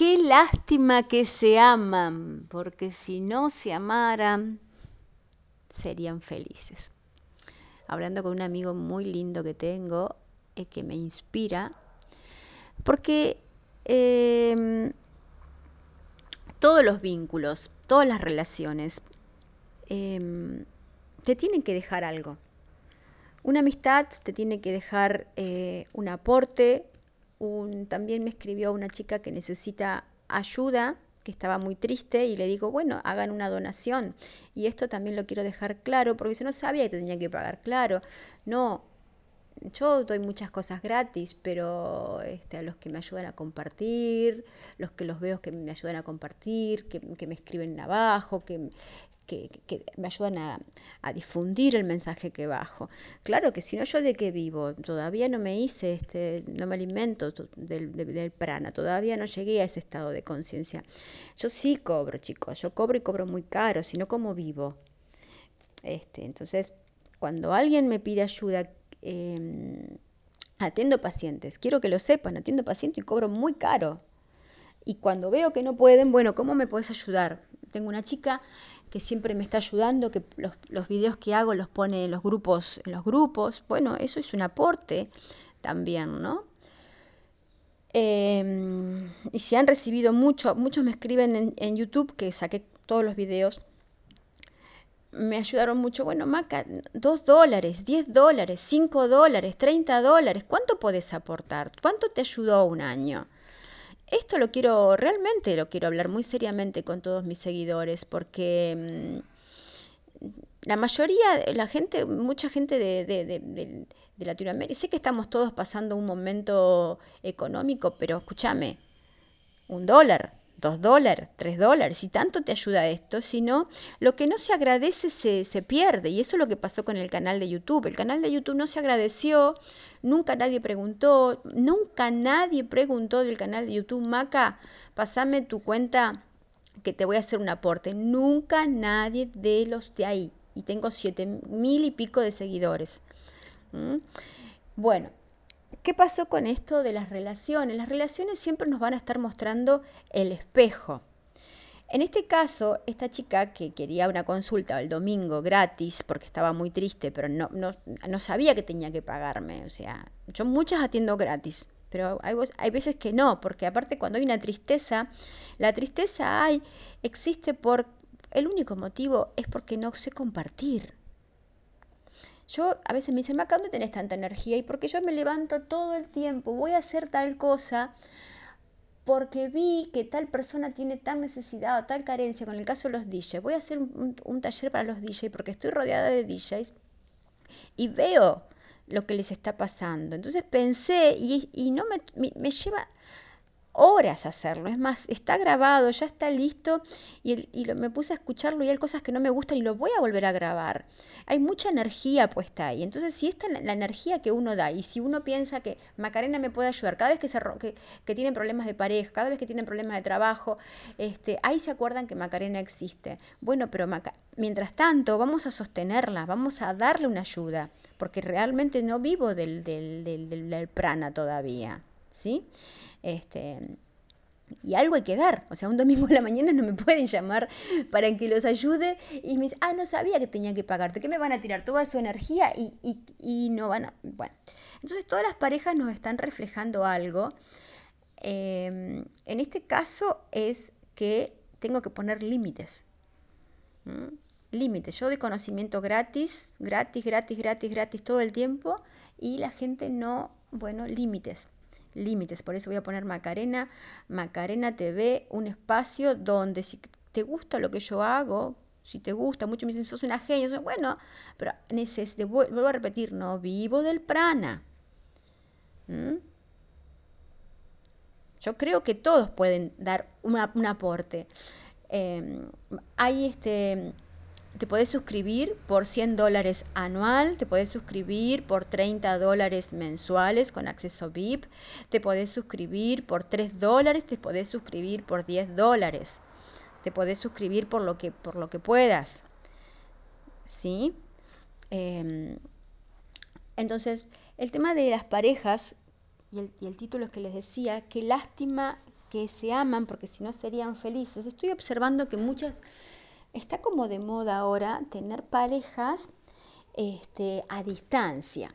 qué lástima que se aman, porque si no se amaran, serían felices. Hablando con un amigo muy lindo que tengo, eh, que me inspira, porque em, todos los vínculos, todas las relaciones, em, te tienen que dejar algo. Una amistad te tiene que dejar eh, un aporte. También me escribió una chica que necesita ayuda, que estaba muy triste, y le digo, bueno, hagan una donación. Y esto también lo quiero dejar claro, porque si no sabía que tenía que pagar, claro. No, yo doy muchas cosas gratis, pero este, a los que me ayudan a compartir, los que los veo que me ayudan a compartir, que, que me escriben abajo, que, que, me ayudan a, difundir el mensaje que bajo. Claro que si no, yo de qué vivo, todavía no me hice, este, no me alimento del, prana, todavía no llegué a ese estado de conciencia. Yo sí cobro, chicos, yo cobro y cobro muy caro, si no, ¿cómo vivo? Este, entonces, cuando alguien me pide ayuda, em, atiendo pacientes, quiero que lo sepan, atiendo pacientes y cobro muy caro. Y cuando veo que no pueden, bueno, ¿cómo me puedes ayudar? Tengo una chica que siempre me está ayudando, que los, los, videos que hago los pone en los grupos, en los grupos. Bueno, eso es un aporte también, ¿no? Em, y si han recibido mucho, muchos me escriben en, YouTube que saqué todos los videos. Me ayudaron mucho. Bueno, Maca, 2 dólares, 10 dólares, 5 dólares, 30 dólares. ¿Cuánto puedes aportar? ¿Cuánto te ayudó un año? Esto lo quiero, realmente lo quiero hablar muy seriamente con todos mis seguidores, porque mm, la mayoría, la gente, mucha gente de, de, de, de, Latinoamérica, sé que estamos todos pasando un momento económico, pero escúchame, un dólar, dos dólares, tres dólares, y tanto te ayuda esto, sino lo que no se agradece se, se pierde, y eso es lo que pasó con el canal de YouTube. El canal de YouTube no se agradeció, Nunca nadie preguntó, nunca nadie preguntó del canal de YouTube, Maca, pasame tu cuenta que te voy a hacer un aporte. Nunca nadie de los de ahí. Y tengo siete mil y pico de seguidores. Bueno, ¿qué pasó con esto de las relaciones? Las relaciones siempre nos van a estar mostrando el espejo. En este caso, esta chica que quería una consulta el domingo gratis porque estaba muy triste, pero no, no, sabía que tenía que pagarme. O sea, yo muchas atiendo gratis, pero hay, hay, veces que no, porque aparte cuando hay una tristeza, la tristeza hay, existe por, el único motivo es porque no sé compartir. Yo a veces me dicen, Maca, ¿dónde tenés tanta energía? Y porque yo me levanto todo el tiempo, voy a hacer tal cosa porque vi que tal persona tiene tal necesidad o tal carencia, con el caso de los DJs, voy a hacer un, taller para los DJs porque estoy rodeada de DJs y veo lo que les está pasando. Entonces pensé y, y no me, me, lleva, horas hacerlo. Es más, está grabado, ya está listo y, me puse a escucharlo y hay cosas que no me gustan y lo voy a volver a grabar. Hay mucha energía puesta ahí. Entonces, si esta es la, energía que uno da y si uno piensa que Macarena me puede ayudar cada vez que, se, que, que tienen problemas de pareja, cada vez que tienen problemas de trabajo, este, ahí se acuerdan que Macarena existe. Bueno, pero mientras tanto, vamos a sostenerla, vamos a darle una ayuda, porque realmente no vivo del, del, del, del prana todavía. ¿Sí? Este, y algo hay que dar. O sea, un domingo en la mañana no me pueden llamar para que los ayude y me dicen, ah, no sabía que tenía que pagarte, que me van a tirar toda su energía y, y, no van a... Bueno, entonces todas las parejas nos están reflejando algo. Em, en este caso es que tengo que poner límites. Límites. Yo de conocimiento gratis, gratis, gratis, gratis, gratis todo el tiempo y la gente no, bueno, límites límites. Por eso voy a poner Macarena, Macarena TV, un espacio donde si te gusta lo que yo hago, si te gusta, mucho me dicen, sos una genia, bueno, pero neces vuelvo a repetir, no vivo del prana. ¿Mm? Yo creo que todos pueden dar un aporte. Eh, hay este te podés suscribir por 100 dólares anual, te podés suscribir por 30 dólares mensuales con acceso VIP, te podés suscribir por 3 dólares, te podés suscribir por 10 dólares, te podés suscribir por lo que, por lo que puedas. ¿Sí? Em, entonces, el tema de las parejas, y el, y el título es que les decía, qué lástima que se aman porque si no serían felices. Estoy observando que muchas, está como de moda ahora tener parejas este, a distancia.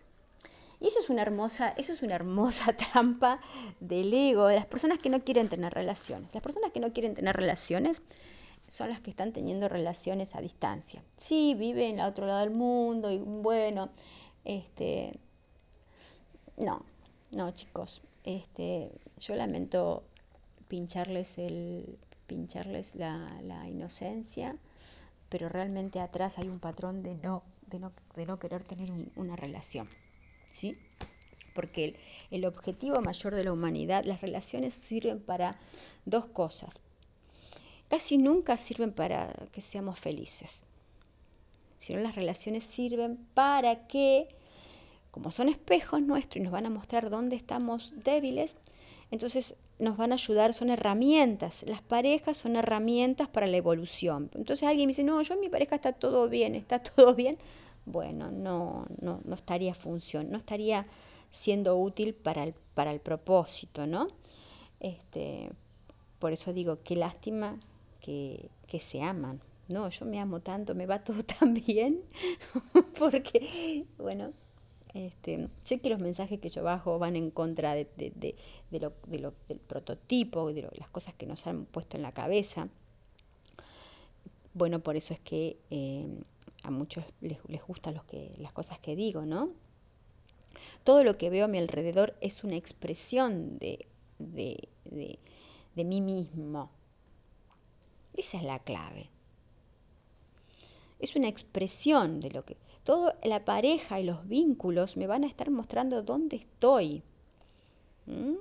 Y eso es una hermosa, eso es una hermosa trampa del ego de las personas que no quieren tener relaciones. Las personas que no quieren tener relaciones son las que están teniendo relaciones a distancia. Sí, viven al otro lado del mundo y bueno, este, no, no chicos, este, yo lamento pincharles el, pincharles la, la inocencia, pero realmente atrás hay un patrón de no, de no, de no querer tener una relación. ¿sí? Porque el, el objetivo mayor de la humanidad, las relaciones sirven para dos cosas. Casi nunca sirven para que seamos felices, sino las relaciones sirven para que, como son espejos nuestros y nos van a mostrar dónde estamos débiles, entonces nos van a ayudar, son herramientas. Las parejas son herramientas para la evolución. Entonces alguien me dice, no, yo en mi pareja está todo bien, está todo bien bueno, no, no, no estaría función, no estaría siendo útil para el, para el propósito, ¿no? Este, por eso digo, qué lástima que, que se aman. No, yo me amo tanto, me va todo tan bien, porque, bueno, este, sé que los mensajes que yo bajo van en contra de, de, de, de lo, del prototipo, de las cosas que nos han puesto en la cabeza. Bueno, por eso es que eh, a muchos les, les gustan los que, las cosas que digo, ¿no? Todo lo que veo a mi alrededor es una expresión de mí mismo. Esa es la clave. Es una expresión de lo que... Toda la pareja y los vínculos me van a estar mostrando dónde estoy. ¿Mm?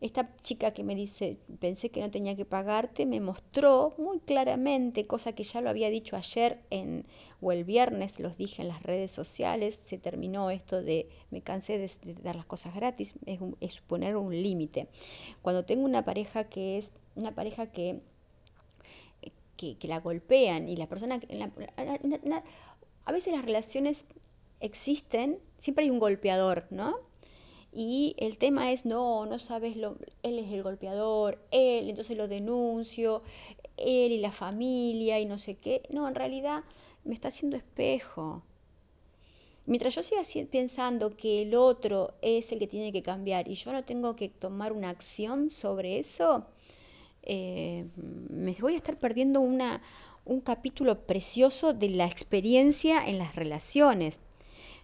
Esta chica que me dice, pensé que no tenía que pagarte, me mostró muy claramente, cosa que ya lo había dicho ayer o el viernes, los dije en las redes sociales, se terminó esto de, me cansé de, dar las cosas gratis, es, poner un límite. Cuando tengo una pareja que es, una pareja que, que, la golpean y la persona, la, a veces las relaciones existen, siempre hay un golpeador, ¿no? Y el tema es, no, no sabes, lo, él es el golpeador, él, entonces lo denuncio, él y la familia y no sé qué. No, en realidad me está haciendo espejo. Mientras yo siga pensando que el otro es el que tiene que cambiar y yo no tengo que tomar una acción sobre eso, eh, me voy a estar perdiendo una, un capítulo precioso de la experiencia en las relaciones.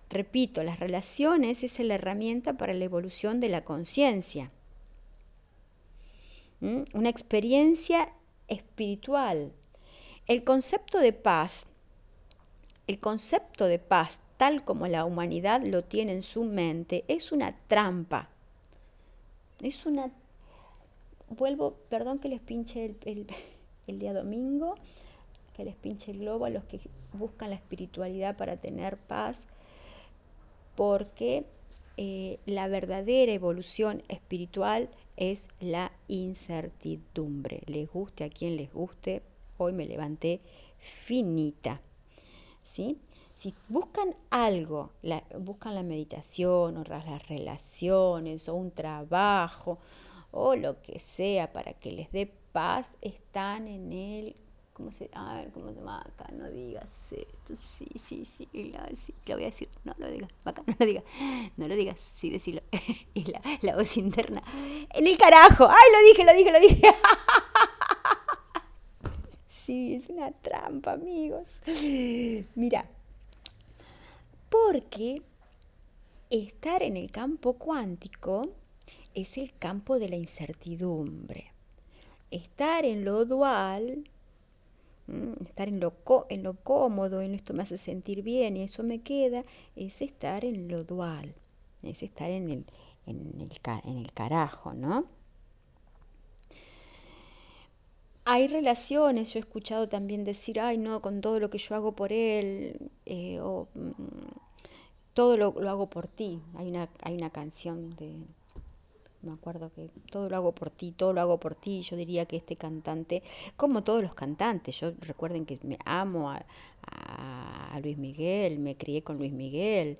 Repito, las relaciones es la herramienta para la evolución de la conciencia. Una experiencia espiritual. El concepto de paz, el concepto de paz tal como la humanidad lo tiene en su mente, es una trampa. Es una... Vuelvo, perdón que les pinche el, el día domingo, que les pinche el globo a los que buscan la espiritualidad para tener paz porque eh, la verdadera evolución espiritual es la incertidumbre. Les guste a quien les guste, hoy me levanté finita. ¿sí? Si buscan algo, la, buscan la meditación o las relaciones o un trabajo o lo que sea para que les dé paz, están en el ¿Cómo se, a ver, ¿cómo se llama acá? No digas esto. Sí, sí, sí. La, sí, lo voy a decir. No lo digas. Acá, no lo digas. No lo digas. Sí, decilo. y la, la voz interna. En el carajo. ¡Ay, lo dije, lo dije, lo dije! sí, es una trampa, amigos. Mira. Porque estar en el campo cuántico es el campo de la incertidumbre. Estar en lo dual estar en lo, en lo cómodo, en esto me hace sentir bien y eso me queda, es estar en lo dual, es estar en el, en el, en el carajo, ¿no? Hay relaciones, yo he escuchado también decir, ay no, con todo lo que yo hago por él, eh, o mm, todo lo, lo, hago por ti. Hay una, hay una canción de, me acuerdo que todo lo hago por ti, todo lo hago por ti. Yo diría que este cantante, como todos los cantantes, yo recuerden que me amo a, Luis Miguel, me crié con Luis Miguel,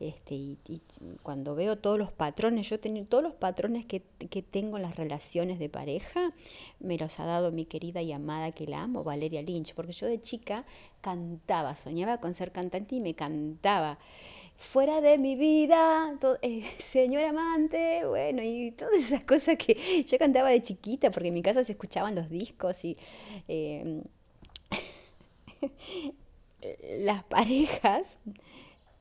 este, y, cuando veo todos los patrones, yo tengo todos los patrones que, que, tengo en las relaciones de pareja, me los ha dado mi querida y amada que la amo, Valeria Lynch, porque yo de chica cantaba, soñaba con ser cantante y me cantaba fuera de mi vida, eh, señor amante, bueno, y todas esas cosas que yo cantaba de chiquita, porque en mi casa se escuchaban los discos y em, las parejas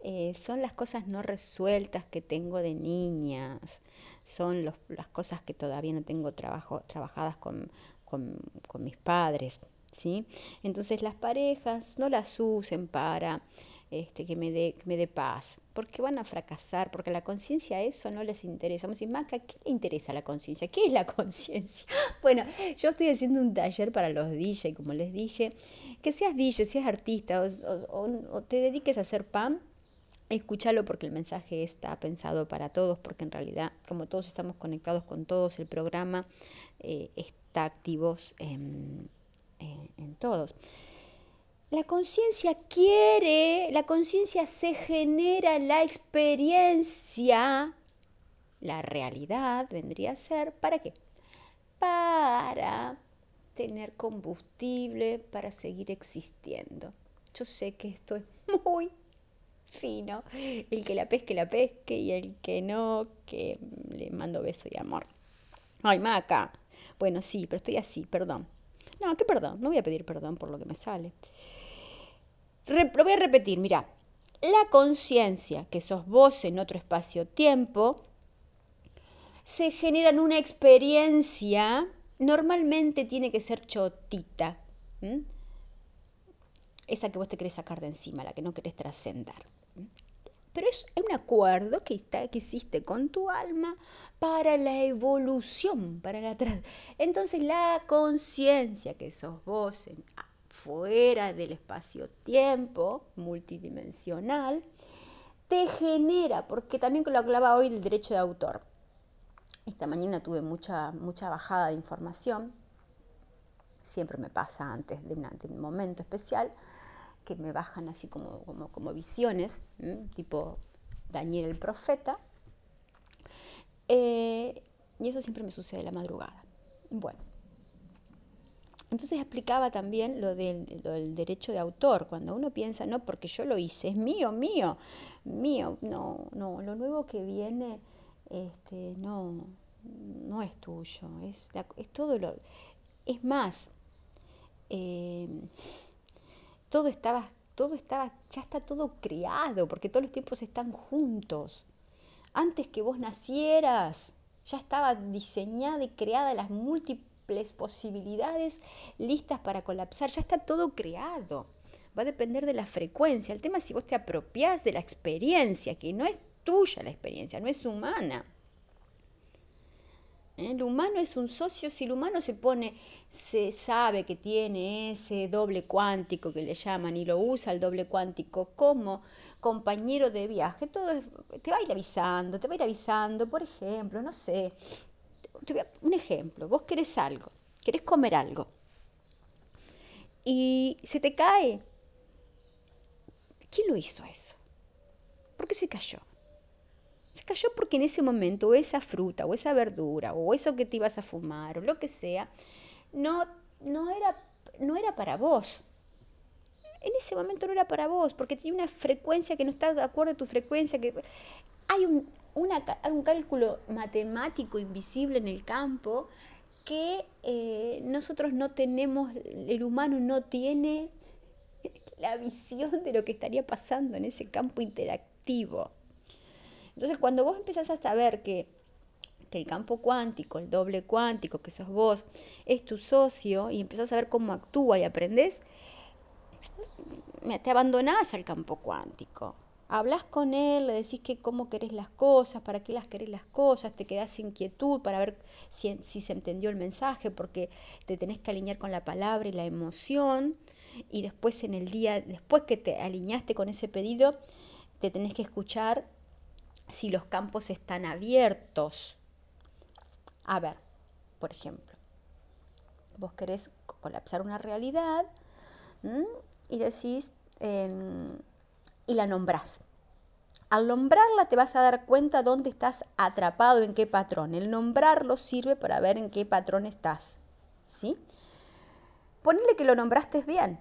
eh, son las cosas no resueltas que tengo de niñas, son las cosas que todavía no tengo trabajo, trabajadas con, con, con mis padres. ¿Sí? Entonces las parejas no las usen para este, que me dé me dé paz, porque van a fracasar, porque la conciencia eso no les interesa. Vamos a decir, Maca, ¿qué le interesa la conciencia? ¿Qué es la conciencia? Bueno, yo estoy haciendo un taller para los DJ, como les dije, que seas DJ, seas artista o, te dediques a hacer pan, escúchalo porque el mensaje está pensado para todos, porque en realidad, como todos estamos conectados con todos, el programa eh, está activo en, en todos. La conciencia quiere, la conciencia se genera la experiencia, la realidad vendría a ser, ¿para qué? Para tener combustible para seguir existiendo. Yo sé que esto es muy fino. El que la pesque, la pesque y el que no, que le mando beso y amor. Ay, Maca. Bueno, sí, pero estoy así, perdón. No, ¿qué perdón? No voy a pedir perdón por lo que me sale lo voy a repetir, mira, la conciencia, que sos vos en otro espacio-tiempo, se genera en una experiencia, normalmente tiene que ser chotita, esa que vos te querés sacar de encima, la que no querés trascender. Pero es un acuerdo que, está, que hiciste con tu alma para la evolución, para la Entonces la conciencia que sos vos en fuera del espacio-tiempo multidimensional, te genera, porque también lo hablaba hoy del derecho de autor. Esta mañana tuve mucha, mucha bajada de información, siempre me pasa antes de, un momento especial, que me bajan así como, como, visiones, tipo Daniel el profeta, eh, y eso siempre me sucede la madrugada. Bueno, entonces explicaba también lo del, derecho de autor, cuando uno piensa, no, porque yo lo hice, es mío, mío, mío, no, no, lo nuevo que viene, este, no, no es tuyo, es, es todo lo, es más, eh, todo estaba, todo estaba, ya está todo creado, porque todos los tiempos están juntos. Antes que vos nacieras, ya estaba diseñada y creada las múltiples posibilidades listas para colapsar, ya está todo creado. Va a depender de la frecuencia. El tema es si vos te apropiás de la experiencia, que no es tuya la experiencia, no es humana. El humano es un socio, si el humano se pone, se sabe que tiene ese doble cuántico que le llaman y lo usa el doble cuántico como compañero de viaje, todo te va a ir avisando, te va a ir avisando, por ejemplo, no sé, un ejemplo, vos querés algo, querés comer algo y se te cae. ¿Quién lo hizo eso? ¿Por qué se cayó? Se cayó porque en ese momento esa fruta o esa verdura o eso que te ibas a fumar o lo que sea, no, no, era, no era para vos. En ese momento no era para vos porque tiene una frecuencia que no está de acuerdo a tu frecuencia. Que... Hay un, un cálculo matemático invisible en el campo que eh, nosotros no tenemos, el humano no tiene la visión de lo que estaría pasando en ese campo interactivo. Entonces, cuando vos empezás a saber que, que el campo cuántico, el doble cuántico, que sos vos, es tu socio y empezás a ver cómo actúa y aprendés, te abandonás al campo cuántico hablas con él, le decís que cómo querés las cosas, para qué las querés las cosas, te quedás inquietud para ver si, si, se entendió el mensaje, porque te tenés que alinear con la palabra y la emoción, y después en el día, después que te alineaste con ese pedido, te tenés que escuchar si los campos están abiertos. A ver, por ejemplo, vos querés colapsar una realidad y decís, em, y la nombrás. Al nombrarla te vas a dar cuenta dónde estás atrapado, en qué patrón. El nombrarlo sirve para ver en qué patrón estás. ¿Sí? Ponle que lo nombraste bien.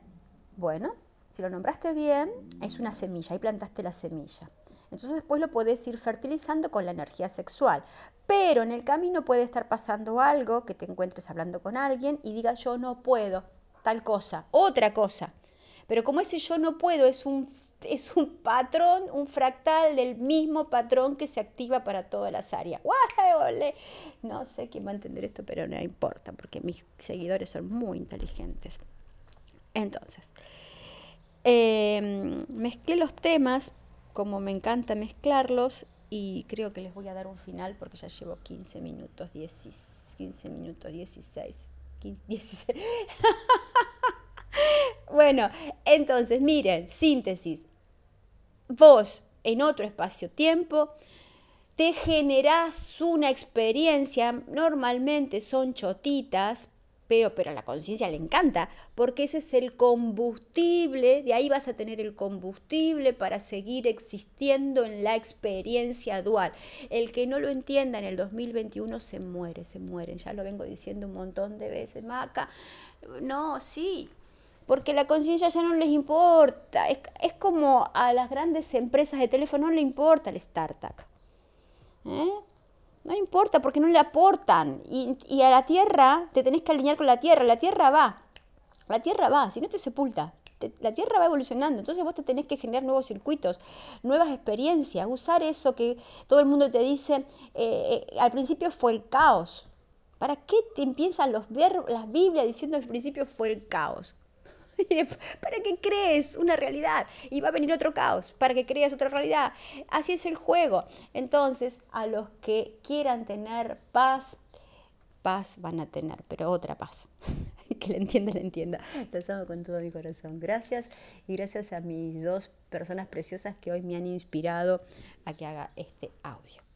Bueno, si lo nombraste bien, es una semilla, ahí plantaste la semilla. Entonces después lo puedes ir fertilizando con la energía sexual. Pero en el camino puede estar pasando algo, que te encuentres hablando con alguien y diga yo no puedo, tal cosa, otra cosa. Pero como ese yo no puedo es un, es un patrón, un fractal del mismo patrón que se activa para todas las áreas. No sé quién va a entender esto, pero no importa, porque mis seguidores son muy inteligentes. Entonces, eh, mezclé los temas, como me encanta mezclarlos, y creo que les voy a dar un final porque ya llevo 15 minutos, 10, 15 minutos, 16. 16. Bueno, entonces, miren, síntesis. Vos, en otro espacio-tiempo, te generás una experiencia, normalmente son chotitas, pero, a la conciencia le encanta, porque ese es el combustible, de ahí vas a tener el combustible para seguir existiendo en la experiencia dual. El que no lo entienda en el 2021 se muere, se muere, ya lo vengo diciendo un montón de veces, Maca, no, sí, porque la conciencia ya no les importa. Es, como a las grandes empresas de teléfono no le importa el startup. ¿eh? No importa porque no le aportan. Y, a la tierra te tenés que alinear con la tierra. La tierra va. La tierra va, si no te sepulta. la tierra va evolucionando. Entonces vos te tenés que generar nuevos circuitos, nuevas experiencias. Usar eso que todo el mundo te dice. Eh, eh, al principio fue el caos. ¿Para qué te empiezan los ver, las Biblias diciendo al principio fue el caos? para que crees una realidad y va a venir otro caos para que creas otra realidad. Así es el juego. Entonces, a los que quieran tener paz, paz van a tener, pero otra paz. que le entienda, le entienda. Los amo con todo mi corazón. Gracias y gracias a mis dos personas preciosas que hoy me han inspirado a que haga este audio.